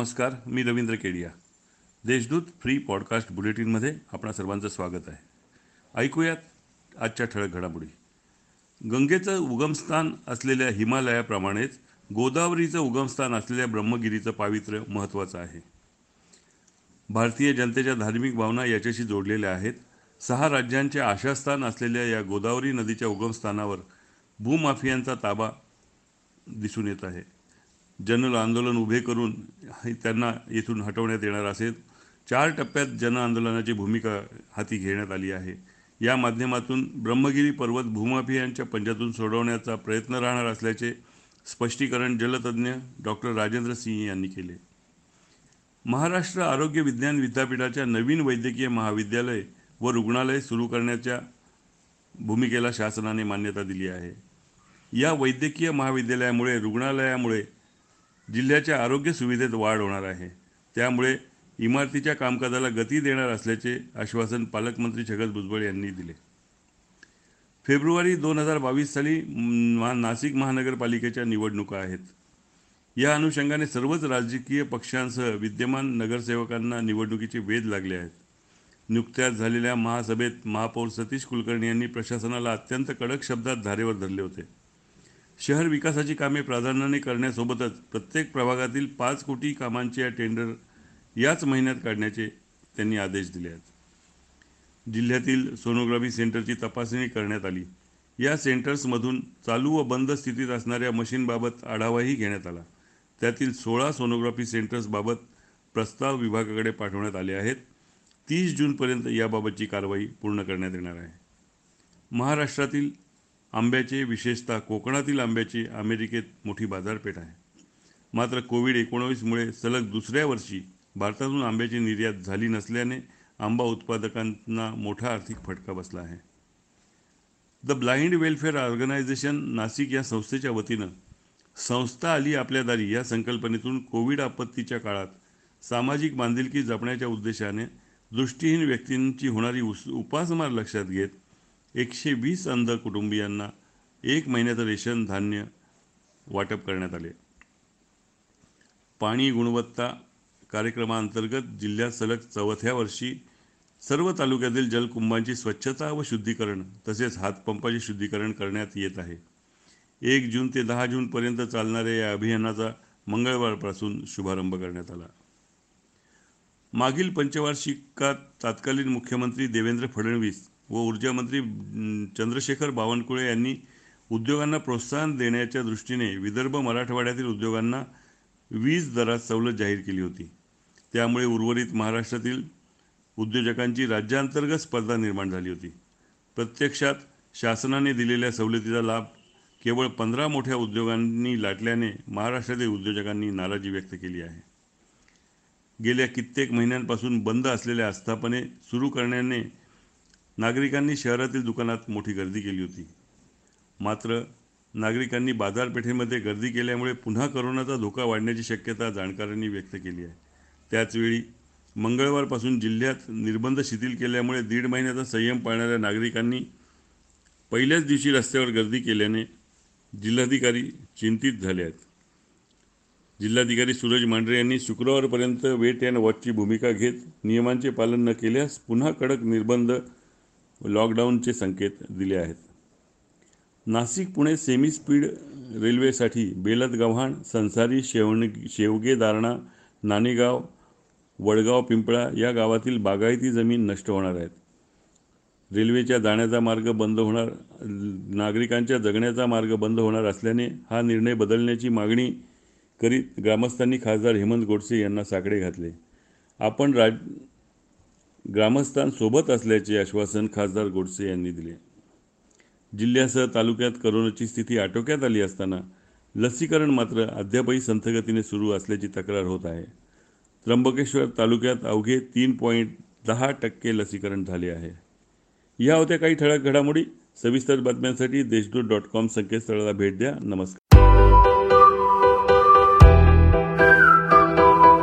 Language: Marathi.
नमस्कार मी रवींद्र केडिया. देशदूत फ्री पॉडकास्ट बुलेटिनमध्ये आपणा सर्वांचं स्वागत आहे. ऐकूयात आजच्या ठळक घडामोडी. गंगेचं उगमस्थान असलेल्या हिमालयाप्रमाणेच गोदावरीचं उगमस्थान असलेल्या ब्रह्मगिरीचं पावित्र्य महत्त्वाचं आहे. भारतीय जनतेच्या धार्मिक भावना याच्याशी जोडलेल्या आहेत. सहा राज्यांचे आशास्थान असलेल्या या गोदावरी नदीच्या उगमस्थानावर भूमाफियांचा ताबा दिसून येत आहे. जन आंदोलन उभे करून त्यांना येथून हटवण्यात येणार असेल. चार टप्प्यात जन आंदोलनाची भूमिका हाती घेण्यात आली आहे. या माध्यमातून ब्रह्मगिरी पर्वत भूमाफियांच्या पंजातून सोडवण्याचा प्रयत्न राहणार असल्याचे स्पष्टीकरण जलतज्ज्ञ डॉक्टर राजेंद्र सिंह यांनी केले. महाराष्ट्र आरोग्य विज्ञान विद्यापीठाच्या नवीन वैद्यकीय महाविद्यालय व रुग्णालय सुरू करण्याच्या भूमिकेला शासनाने मान्यता दिली आहे. या वैद्यकीय महाविद्यालयामुळे रुग्णालयामुळे जिल्ह्याच्या आरोग्य सुविधेत वाढ होणार आहे. त्यामुळे इमारतीच्या कामकाजाला गती देणार असल्याचे आश्वासन पालकमंत्री छगन भुजबळ यांनी दिले. फेब्रुवारी दोन हजार बावीस साली नाशिक महानगरपालिकेच्या निवडणुका आहेत. या अनुषंगाने सर्वच राजकीय पक्षांसह विद्यमान नगरसेवकांना निवडणुकीचे वेध लागले आहेत. नुकत्याच झालेल्या महासभेत महापौर सतीश कुलकर्णी यांनी प्रशासनाला अत्यंत कडक शब्दात धारेवर धरले होते. शहर विकासाची कामे प्राधान्याने करण्यासोबतच प्रत्येक प्रभागातील पाच कोटी कामांचे टेंडर याच महिन्यात काढण्याचे त्यांनी आदेश दिले आहेत. जिल्ह्यातील सोनोग्राफी सेंटरची तपासणी करण्यात आली. या सेंटर्समधून चालू व बंद स्थितीत असणाऱ्या मशीनबाबत आढावाही घेण्यात आला. त्यातील सोळा सोनोग्राफी सेंटर्सबाबत प्रस्ताव विभागाकडे पाठवण्यात आले आहेत. तीस जूनपर्यंत याबाबतची कारवाई पूर्ण करण्यात येणार आहे. महाराष्ट्रातील आंब्याचे विशेषतः कोकणातील आंब्याची अमेरिकेत मोठी बाजारपेठ आहे. मात्र कोविड एकोणावीसमुळे सलग दुसऱ्या वर्षी भारतातून आंब्याची निर्यात झाली नसल्याने आंबा उत्पादकांना मोठा आर्थिक फटका बसला आहे. The blind welfare organisation Nashik या संस्थेच्या वतीनं संस्था आली आपल्या दारी या संकल्पनेतून कोविड आपत्तीच्या काळात सामाजिक बांधिलकी जपण्याच्या उद्देशाने दृष्टीहीन व्यक्तींची होणारी उस उपासमार लक्षात घेत एकशे वीस अंध कुटुंबियांना एक महिन्याचं रेशन धान्य वाटप करण्यात आले. पाणी गुणवत्ता कार्यक्रमाअंतर्गत जिल्ह्यात सलग चौथ्या वर्षी सर्व तालुक्यातील जलकुंभांची स्वच्छता व शुद्धीकरण तसेच हातपंपाचे शुद्धीकरण करण्यात येत आहे. एक जून ते दहा जूनपर्यंत चालणाऱ्या या अभियानाचा मंगळवारपासून शुभारंभ करण्यात आला. मागील पंचवार्षिकात तात्कालीन मुख्यमंत्री देवेंद्र फडणवीस व ऊर्जामंत्री चंद्रशेखर बावनकुळे यांनी उद्योगांना प्रोत्साहन देण्याच्या दृष्टीने विदर्भ मराठवाड्यातील उद्योगांना वीज दरात सवलत जाहीर केली होती. त्यामुळे उर्वरित महाराष्ट्रातील उद्योजकांची राज्यांतर्गत स्पर्धा निर्माण झाली होती. प्रत्यक्षात शासनाने दिलेल्या सवलतीचा लाभ केवळ पंधरा मोठ्या उद्योगांनी लाटल्याने महाराष्ट्रातील उद्योजकांनी नाराजी व्यक्त केली आहे. गेल्या कित्येक महिन्यांपासून बंद असलेल्या आस्थापने सुरू करण्याने नागरिकांनी शहरातील दुकानात मोठी गर्दी केली होती. मात्र नागरिकांनी बाजारपेठेमध्ये गर्दी केल्यामुळे पुन्हा करोनाचा धोका वाढण्याची शक्यता जाणकारांनी व्यक्त केली आहे. त्याचवेळी मंगळवारपासून जिल्ह्यात निर्बंध शिथिल केल्यामुळे दीड महिन्याचा संयम पाळणाऱ्या नागरिकांनी पहिल्याच दिवशी रस्त्यावर गर्दी केल्याने जिल्हाधिकारी चिंतित झाले आहेत. जिल्हाधिकारी सूरज मांढरे यांनी शुक्रवारपर्यंत वेट अँड वॉचची भूमिका घेत नियमांचे पालन न केल्यास पुन्हा कडक निर्बंध लॉकडाऊनचे संकेत दिले आहेत. नाशिक पुणे सेमी स्पीड रेल्वेसाठी बेलत गव्हाण संसारी शेवण शेवगे दारणा नाणेगाव वडगाव पिंपळा या गावातील बागायती जमीन नष्ट होणार आहेत. रेल्वेच्या जाण्याचा मार्ग बंद होणार नागरिकांच्या जगण्याचा मार्ग बंद होणार असल्याने हा निर्णय बदलण्याची मागणी करीत ग्रामस्थांनी खासदार हेमंत गोडसे यांना साकडे घातले. आपण राज ग्रामस्थांसोबत असल्याचे आश्वासन खासदार गोडसे यांनी दिले. जिल्ह्यासह तालुक्यात करोनाची स्थिती आटोक्यात आली असताना लसीकरण मात्र अद्यापही संथगतीने सुरू असल्याची तक्रार होत आहे. त्र्यंबकेश्वर तालुक्यात अवघे तीन पॉईंट दहा टक्के लसीकरण झाले आहे. या होत्या काही ठळक घडामोडी. सविस्तर बातम्यांसाठी देशदूत डॉट कॉम संकेतस्थळाला भेट द्या. नमस्कार.